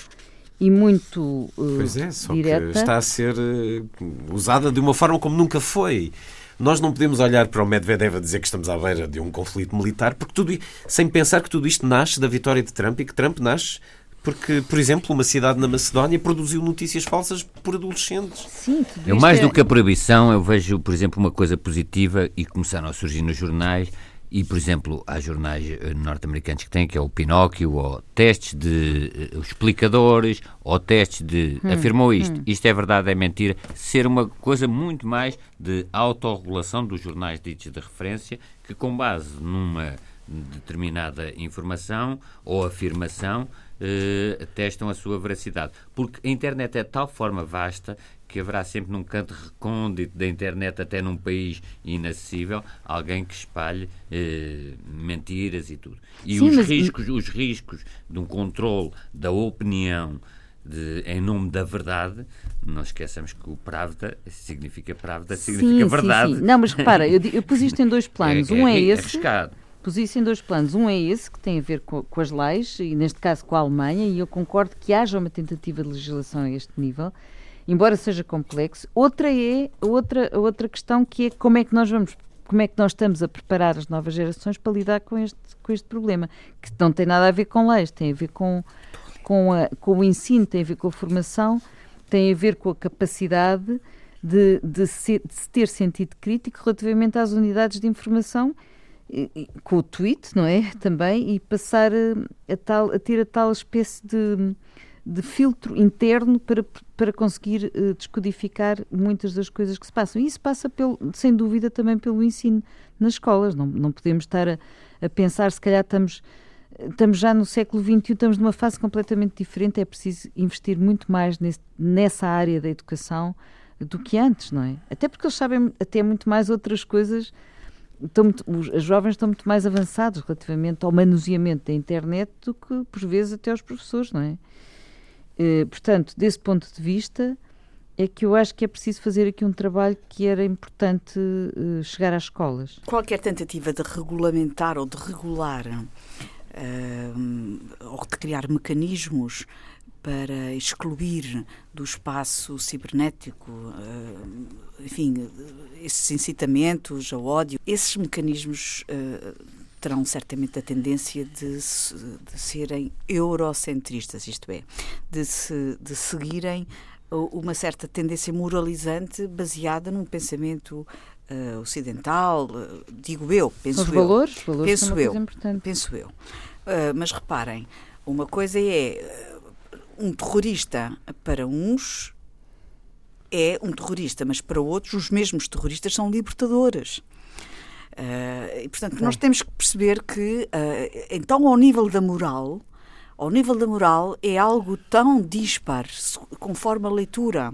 e muito uh, pois é, só direta. que está a ser uh, usada de uma forma como nunca foi. Nós não podemos olhar para o Medvedev a dizer que estamos à beira de um conflito militar, porque tudo, sem pensar que tudo isto nasce da vitória de Trump e que Trump nasce porque, por exemplo, uma cidade na Macedónia produziu notícias falsas por adolescentes. Sim, eu mais é... do que a proibição, eu vejo, por exemplo, uma coisa positiva e começaram a surgir nos jornais e, por exemplo, há jornais eh, norte-americanos que têm, que é o Pinóquio, ou testes de uh, explicadores, ou testes de hum, afirmou isto, hum. isto é verdade, é mentira, ser uma coisa muito mais de autorregulação dos jornais ditos de referência, que com base numa determinada informação ou afirmação uh, testam a sua veracidade. Porque a internet é de tal forma vasta que haverá sempre num canto recôndito da internet, até num país inacessível, alguém que espalhe uh, mentiras e tudo. E Sim, os, mas... riscos, os riscos de um controle da opinião de, em nome da verdade, não esqueçamos que o Pravda significa Pravda, significa sim, verdade. Sim, sim. Não, mas repara, eu, eu pus isto em dois planos. É, um é, é esse. Arriscado pus isso em dois planos. Um é esse, que tem a ver com, com, as leis, e neste caso com a Alemanha, e eu concordo que haja uma tentativa de legislação a este nível. Embora seja complexo. Outra é outra outra questão que é como é que nós vamos como é que nós estamos a preparar as novas gerações para lidar com este com este problema que não tem nada a ver com leis, tem a ver com com, a, com o ensino, tem a ver com a formação, tem a ver com a capacidade de, de, ser, de ter sentido crítico relativamente às unidades de informação com o tweet, não é? Também, e passar a, a, tal, a ter a tal espécie de, de filtro interno para, para conseguir uh, descodificar muitas das coisas que se passam. E isso passa, pelo, sem dúvida, também pelo ensino nas escolas. Não, não podemos estar a, a pensar, se calhar estamos, estamos já no século XXI, estamos numa fase completamente diferente, é preciso investir muito mais nesse, nessa área da educação do que antes, não é? Até porque eles sabem até muito mais outras coisas estão muito, os jovens estão muito mais avançados relativamente ao manuseamento da internet do que, por vezes, até os professores, não é? Eh, portanto, desse ponto de vista, é que eu acho que é preciso fazer aqui um trabalho que era importante uh, chegar às escolas. Qualquer tentativa de regulamentar ou de regular uh, ou de criar mecanismos para excluir do espaço cibernético, eh, enfim, esses incitamentos ao ódio, esses mecanismos terão certamente a tendência de, de serem eurocentristas, isto é, de, se, de seguirem uma certa tendência moralizante baseada num pensamento uh, ocidental, uh, digo eu, penso Os eu. valores, valores penso eu, penso eu. Uh, mas reparem, uma coisa é um terrorista para uns é um terrorista, mas para outros os mesmos terroristas são libertadores. Uh, e, portanto, nós temos que perceber que, uh, então, ao nível da moral, ao nível da moral é algo tão dispar, conforme a leitura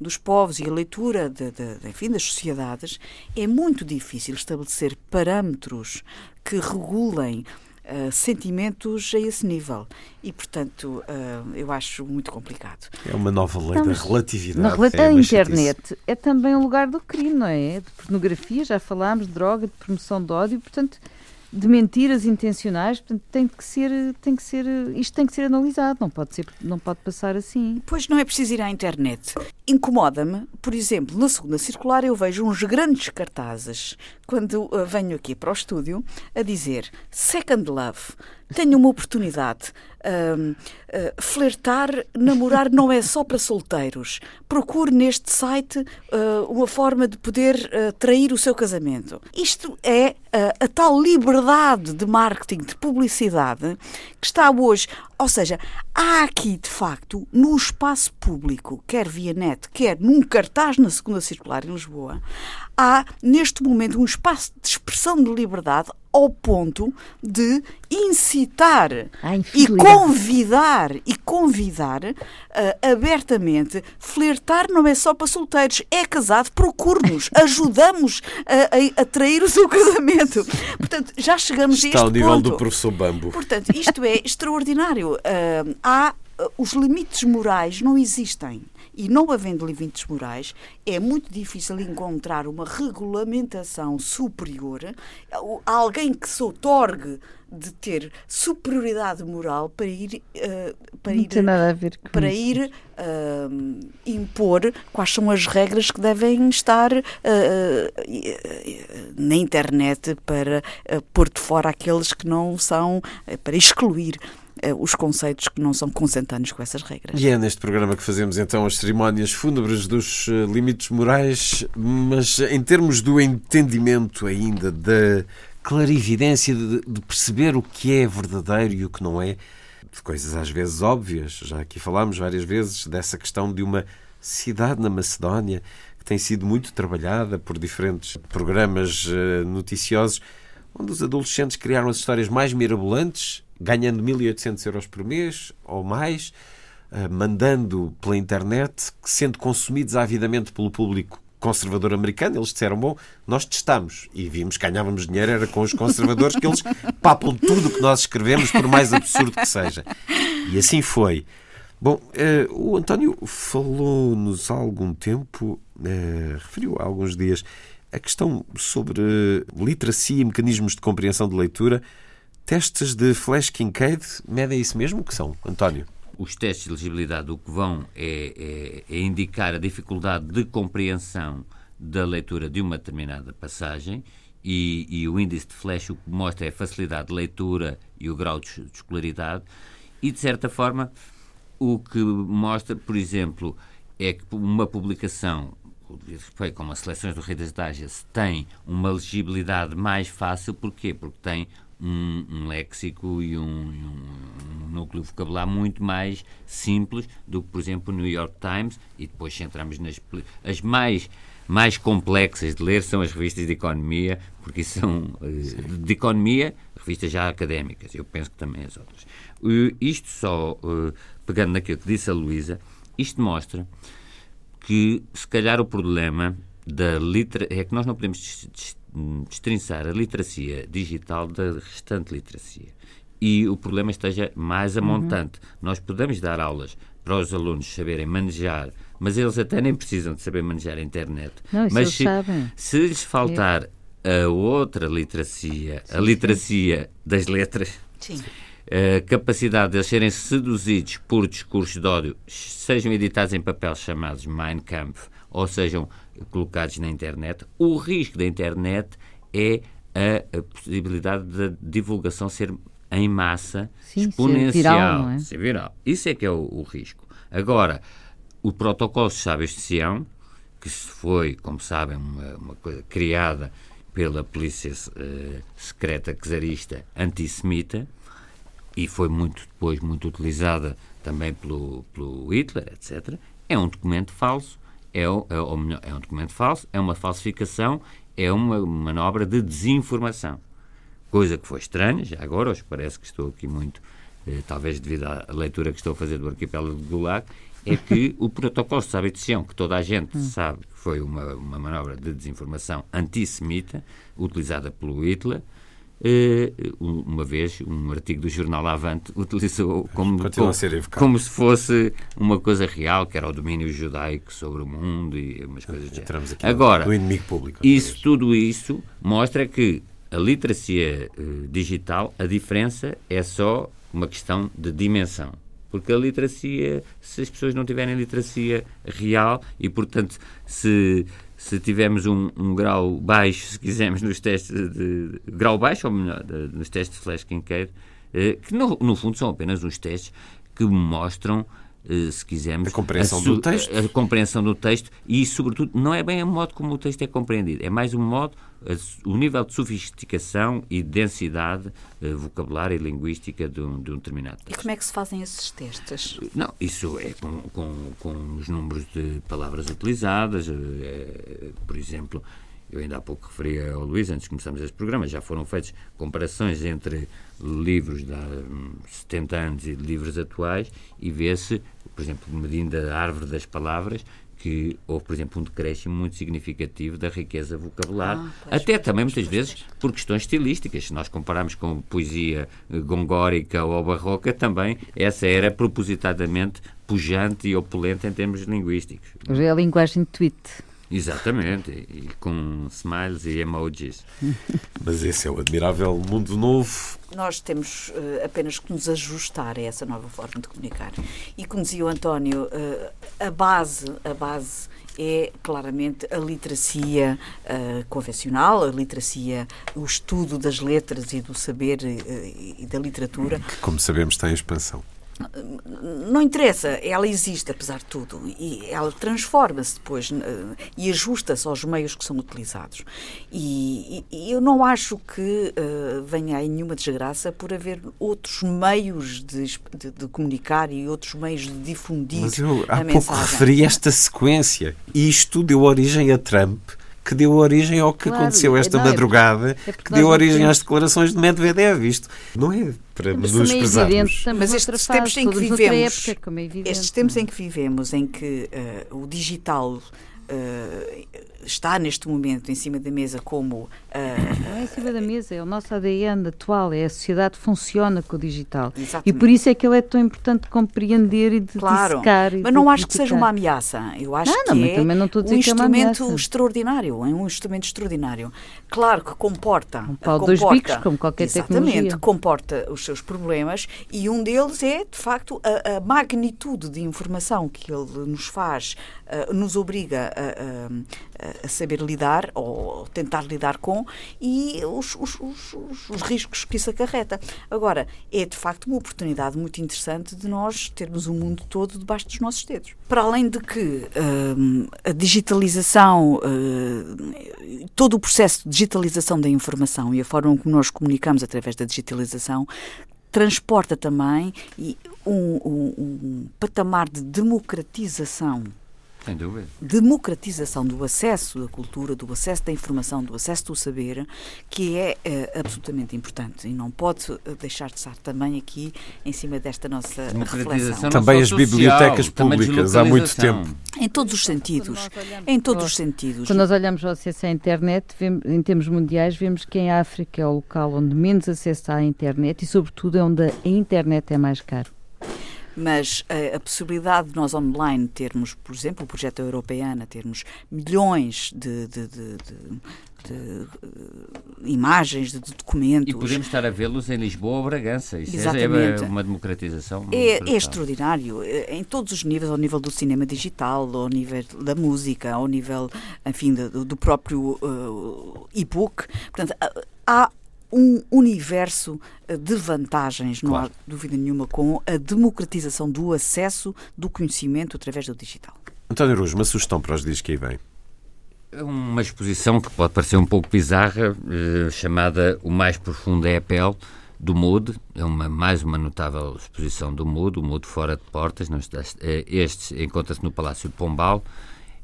dos povos e a leitura de, de, de, enfim, das sociedades, é muito difícil estabelecer parâmetros que regulem uh, sentimentos a esse nível. E, portanto, uh, eu acho muito complicado. É uma nova lei Estamos, da relatividade. Na, é a internet chatice. é também um lugar do crime, não é? De pornografia, já falámos, de droga, de promoção de ódio, portanto de mentiras intencionais, portanto, tem que ser, tem que ser, isto tem que ser analisado, não pode ser, não pode passar assim. Pois não é preciso ir à internet. Incomoda-me, por exemplo, na segunda circular eu vejo uns grandes cartazes quando uh, venho aqui para o estúdio a dizer Second Love, tenho uma oportunidade. Uh, flertar, namorar não é só para solteiros. Procure neste site uh, uma forma de poder uh, trair o seu casamento. Isto é a tal liberdade de marketing, de publicidade, que está hoje. Ou seja, há aqui, de facto, no espaço público, quer via net, quer num cartaz na segunda circular em Lisboa, há neste momento um espaço de expressão de liberdade ao ponto de incitar Ai, e convidar e convidar uh, abertamente flertar não é só para solteiros é casado procure-nos ajudamos a, a, a, trair o seu casamento. Portanto já chegamos está a este ao nível ponto. do professor Bambo portanto isto é extraordinário. Uh, há uh, os limites morais não existem e não havendo limites morais, é muito difícil encontrar uma regulamentação superior, alguém que se otorgue de ter superioridade moral para ir uh, para ir para ir uh, impor quais são as regras que devem estar uh, na internet para pôr de fora aqueles que não são para excluir os conceitos que não são consentâneos com essas regras. E é neste programa que fazemos então as cerimónias fúnebres dos eh, limites morais, mas em termos do entendimento ainda, da clarividência, de, de perceber o que é verdadeiro e o que não é, de coisas às vezes óbvias, já aqui falámos várias vezes dessa questão de uma cidade na Macedónia que tem sido muito trabalhada por diferentes programas eh, noticiosos, onde os adolescentes criaram as histórias mais mirabolantes ganhando 1.800 euros por mês ou mais, eh, mandando pela internet, sendo consumidos avidamente pelo público conservador americano, eles disseram, bom, nós testamos e vimos que ganhávamos dinheiro era com os conservadores que eles papam tudo o que nós escrevemos, por mais absurdo que seja. E assim foi. Bom, eh, o António falou-nos há algum tempo, eh, referiu há alguns dias, a questão sobre literacia e mecanismos de compreensão de leitura Testes de Flash Kincaid medem isso mesmo? que são, António? os testes de legibilidade o que vão é, é, é indicar a dificuldade de compreensão da leitura de uma determinada passagem e, e, o índice de flash o que mostra é a facilidade de leitura e o grau de, de escolaridade e, de certa forma, o que mostra, por exemplo, é que uma publicação como as seleções do Rei das Dágias tem uma legibilidade mais fácil, porquê? Porque tem um, um léxico e um, um, um, núcleo vocabular muito mais simples do que, por exemplo, o New York Times, e depois centramos nas as mais mais complexas de ler são as revistas de economia, porque são eh, de economia, revistas já académicas, eu penso que também as outras. Isto só, eh, pegando naquilo que disse a Luísa, isto mostra que, se calhar, o problema da literacia é que nós não podemos destrinçar a literacia digital da restante literacia. E o problema esteja mais a montante. Uhum. Nós podemos dar aulas para os alunos saberem manejar, mas eles até nem precisam de saber manejar a internet. Não, mas se, se, lhes faltar é. a outra literacia, sim, a literacia sim. das letras, sim a capacidade de eles serem seduzidos por discursos de ódio, sejam editados em papel chamados Mein Kampf, ou sejam colocados na internet, o risco da internet é a, a possibilidade da divulgação ser em massa Sim, exponencial. Ser viral, não é? ser viral. Isso é que é o, o risco. Agora, o protocolo de Chaves de Sião, que foi, como sabem, uma, uma coisa criada pela polícia uh, secreta czarista antissemita, e foi muito depois muito utilizada também pelo, pelo Hitler, etc., é um documento falso, é, é, ou melhor, é um documento falso, é uma falsificação, é uma manobra de desinformação. Coisa que foi estranha, já agora, hoje parece que estou aqui muito, eh, talvez devido à leitura que estou a fazer do arquipélago do Gulag, é que o protocolo de de Sião, que toda a gente hum. sabe que foi uma, uma manobra de desinformação antissemita, utilizada pelo Hitler, uma vez, um artigo do jornal Avante utilizou como, como, como, se fosse uma coisa real, que era o domínio judaico sobre o mundo e umas coisas do género. Agora, do inimigo público. Isso, tudo isso mostra que a literacia uh, digital, a diferença é só uma questão de dimensão. Porque a literacia, se as pessoas não tiverem literacia real e, portanto, se se tivermos um, um, grau baixo, se quisermos, nos testes de, de grau baixo, ou melhor, de, nos testes de flash quinqueiro, eh, que no, no, fundo são apenas uns testes que mostram, se quisermos, a compreensão a, do texto. A, a, compreensão do texto e, sobretudo, não é bem o modo como o texto é compreendido, é mais um modo, o nível de sofisticação e densidade uh, vocabular e linguística de um, de um, determinado texto. E como é que se fazem esses testes? Não, isso é com, com, com os números de palavras utilizadas, é, por exemplo, eu ainda há pouco referi ao Luís, antes de começarmos este programa, já foram feitas comparações entre livros de há 70 hum, anos e livros atuais e vê-se, por exemplo, medindo a árvore das palavras, que houve, por exemplo, um decréscimo muito significativo da riqueza vocabular, ah, pois, até pois, também pois, muitas vezes por questões estilísticas. Se nós compararmos com poesia gongórica ou barroca, também essa era propositadamente pujante e opulenta em termos linguísticos. Hoje é a linguagem de tweet. Exatamente, e com smiles e emojis. Mas esse é o admirável mundo novo. Nós temos uh, apenas que nos ajustar a essa nova forma de comunicar. E como dizia o António, uh, a base, a base é claramente a literacia uh, convencional, a literacia, o estudo das letras e do saber e da literatura. Que, como sabemos, tem expansão não interessa, ela existe apesar de tudo e ela transforma-se depois e ajusta-se aos meios que são utilizados. E, e, eu não acho que uh, venha aí nenhuma desgraça por haver outros meios de, de, de, comunicar e outros meios de difundir. Mas eu há pouco mensagem. referi esta sequência e isto deu origem a Trump que deu origem ao que claro, aconteceu esta não, é madrugada, é que deu origem temos... às declarações de Medvedev. Isto não é para nos prezarmos. Mas estes tempos em que vivemos, época, é estes tempos em que vivemos, em que uh, o digital uh, está neste momento em cima da mesa como. Uh, não é em cima da mesa, é o nosso ADN atual, é a sociedade funciona com o digital. Exatamente. E por isso é que ele é tão importante de compreender e de claro, dissecar. Mas não acho que seja uma ameaça. Eu acho não, que não, é não um é instrumento ameaça. extraordinário. É um instrumento extraordinário. Claro que comporta. Um pau comporta, dois bicos, como qualquer exatamente, tecnologia. comporta os seus problemas e um deles é, de facto, a, a magnitude de informação que ele nos faz, uh, nos obriga a, a, a, saber lidar ou tentar lidar com e os, os, os, os, riscos que isso acarreta. Agora, é de facto uma oportunidade muito interessante de nós termos o mundo todo debaixo dos nossos dedos. Para além de que uh, a digitalização, uh, todo o processo de digitalização da informação e a forma como nós comunicamos através da digitalização transporta também um, um, um patamar de democratização sem dúvida. Democratização do acesso à cultura, do acesso da informação, do acesso do saber, que é, é absolutamente importante e não pode deixar de estar também aqui em cima desta nossa reflexão. Também as bibliotecas públicas, há muito tempo. Em todos os sentidos. Em todos os sentidos. Quando nós olhamos ao acesso à internet, vemos, em termos mundiais, vemos que em África é o local onde menos acesso há à internet e, sobretudo, é onde a internet é mais caro mas a, a, possibilidade de nós online termos, por exemplo, o projeto Europeana, termos milhões de, de, de, de uh, imagens, de, documentos. E podemos estar a vê-los em Lisboa ou Bragança. Isso Exatamente. é uma democratização. É, é, extraordinário, em todos os níveis, ao nível do cinema digital, ao nível da música, ao nível, enfim, do, do próprio uh, e-book. Portanto, há um universo eh, de vantagens, não claro. há dúvida nenhuma, com a democratização do acesso do conhecimento através do digital. António Ruz, uma sugestão para os dias que aí vêm. É uma exposição que pode parecer um pouco bizarra, eh, chamada O Mais Profundo é a Pele, do Mood. É uma, mais uma notável exposição do Mood, o Mood fora de portas. Eh, este encontra-se no Palácio de Pombal.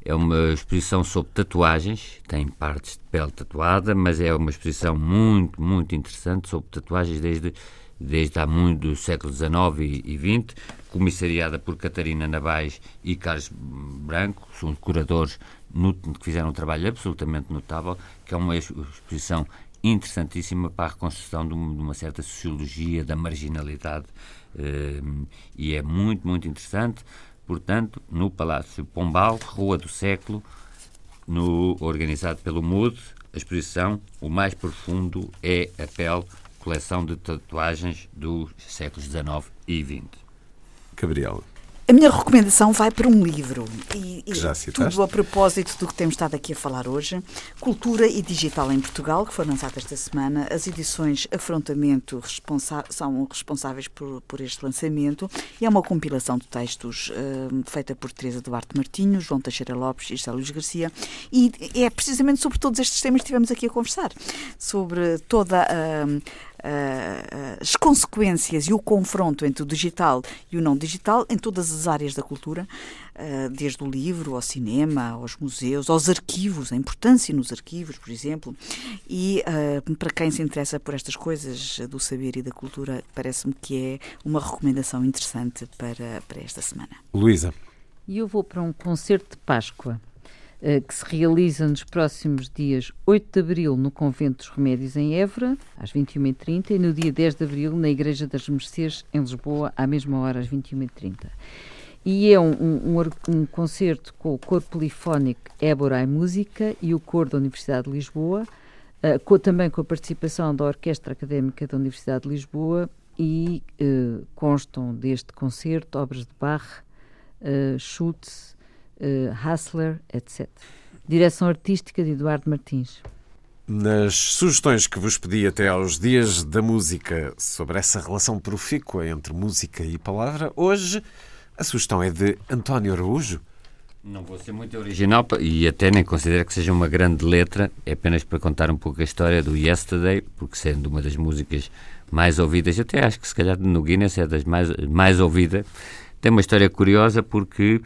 É uma exposição sobre tatuagens, tem partes de pele tatuada, mas é uma exposição muito, muito interessante sobre tatuagens desde, desde há muito do século XIX e, XX, comissariada por Catarina Navais e Carlos Branco, são curadores que fizeram um trabalho absolutamente notável, que é uma exposição interessantíssima para a reconstrução de uma certa sociologia da marginalidade eh, e é muito, muito interessante portanto, no Palácio Pombal, Rua do Século, no, organizado pelo MUD, a exposição O Mais Profundo é a Pele, coleção de tatuagens dos séculos XIX e XX. Gabriela. A minha recomendação vai para um livro. E, e Já tudo a propósito do que temos estado aqui a falar hoje. Cultura e Digital em Portugal, que foi lançado esta semana. As edições Afrontamento responsa são responsáveis por, por, este lançamento. E é uma compilação de textos uh, feita por Teresa Duarte Martinho, João Teixeira Lopes e José Luís Garcia. E é precisamente sobre todos estes temas que estivemos aqui a conversar. Sobre toda a. Uh, uh, as consequências e o confronto entre o digital e o não digital em todas as áreas da cultura, uh, desde o livro ao cinema, aos museus, aos arquivos, a importância nos arquivos, por exemplo. E uh, para quem se interessa por estas coisas do saber e da cultura, parece-me que é uma recomendação interessante para, para esta semana. Luísa. E eu vou para um concerto de Páscoa. Eh, que se realiza nos próximos dias 8 de abril no Convento dos Remédios em Évora, às 21h30, e no dia 10 de abril na Igreja das Mercês, em Lisboa, à mesma hora, às 21h30. E é um, um, um, concerto com o Coro Polifónico Ébora e Música e o Coro da Universidade de Lisboa, uh, com, também com a participação da Orquestra Académica da Universidade de Lisboa e uh, constam deste concerto obras de Bach, uh, Schultz, uh, Hassler, etc. Direção artística de Eduardo Martins. Nas sugestões que vos pedi até aos dias da música sobre essa relação profícua entre música e palavra, hoje a sugestão é de António Araújo. Não vou ser muito original e até nem considero que seja uma grande letra, é apenas para contar um pouco a história do Yesterday, porque sendo uma das músicas mais ouvidas, até acho que se calhar no Guinness é das mais, mais ouvida, tem uma história curiosa porque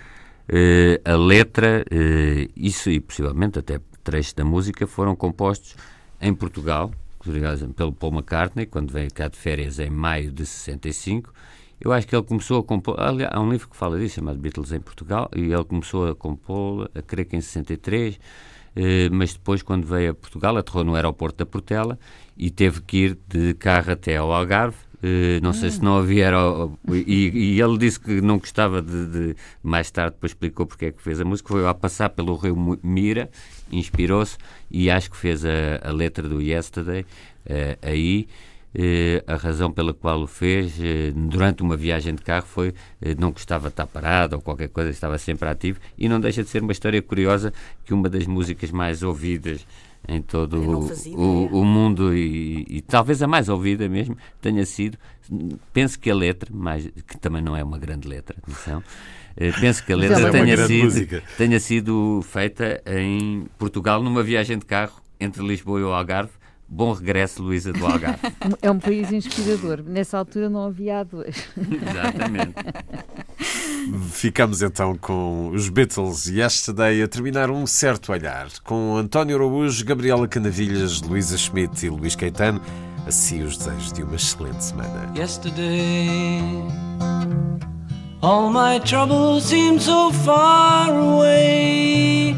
Uh, a letra, uh, isso e possivelmente até trechos da música foram compostos em Portugal, pelo Paul McCartney, quando veio cá de férias em maio de 65. Eu acho que ele começou a compor. Há um livro que fala disso, chamado Beatles em Portugal, e ele começou a compor, a creio que em 63. mas depois, quando veio a Portugal, aterrou no aeroporto da Portela e teve que ir de carro até ao Algarve, não sei se não havia. Era, e, e, ele disse que não gostava de, de, Mais tarde, depois explicou porque é que fez a música. Foi a passar pelo Rio Mira, inspirou-se e acho que fez a, a letra do Yesterday uh, aí. Uh, a razão pela qual o fez durante uma viagem de carro foi não gostava de estar parado ou qualquer coisa, estava sempre ativo. E não deixa de ser uma história curiosa que uma das músicas mais ouvidas em todo o, o, mundo e, e, talvez a mais ouvida mesmo tenha sido, penso que a letra, mais, que também não é uma grande letra, atenção, eh, penso que a letra é tenha, sido, tenha sido feita em Portugal numa viagem de carro entre Lisboa e o Algarve Bom regresso, Luísa do Algarve. É um país inspirador. Nessa altura não havia dois. Exatamente. Ficamos então com os Beatles e Yesterday a terminar um certo olhar com António Araújo, Gabriela Canavilhas, Luísa Schmidt e Luís Caetano. Assim os desejos de uma excelente semana. Yesterday, all my troubles seem so far away.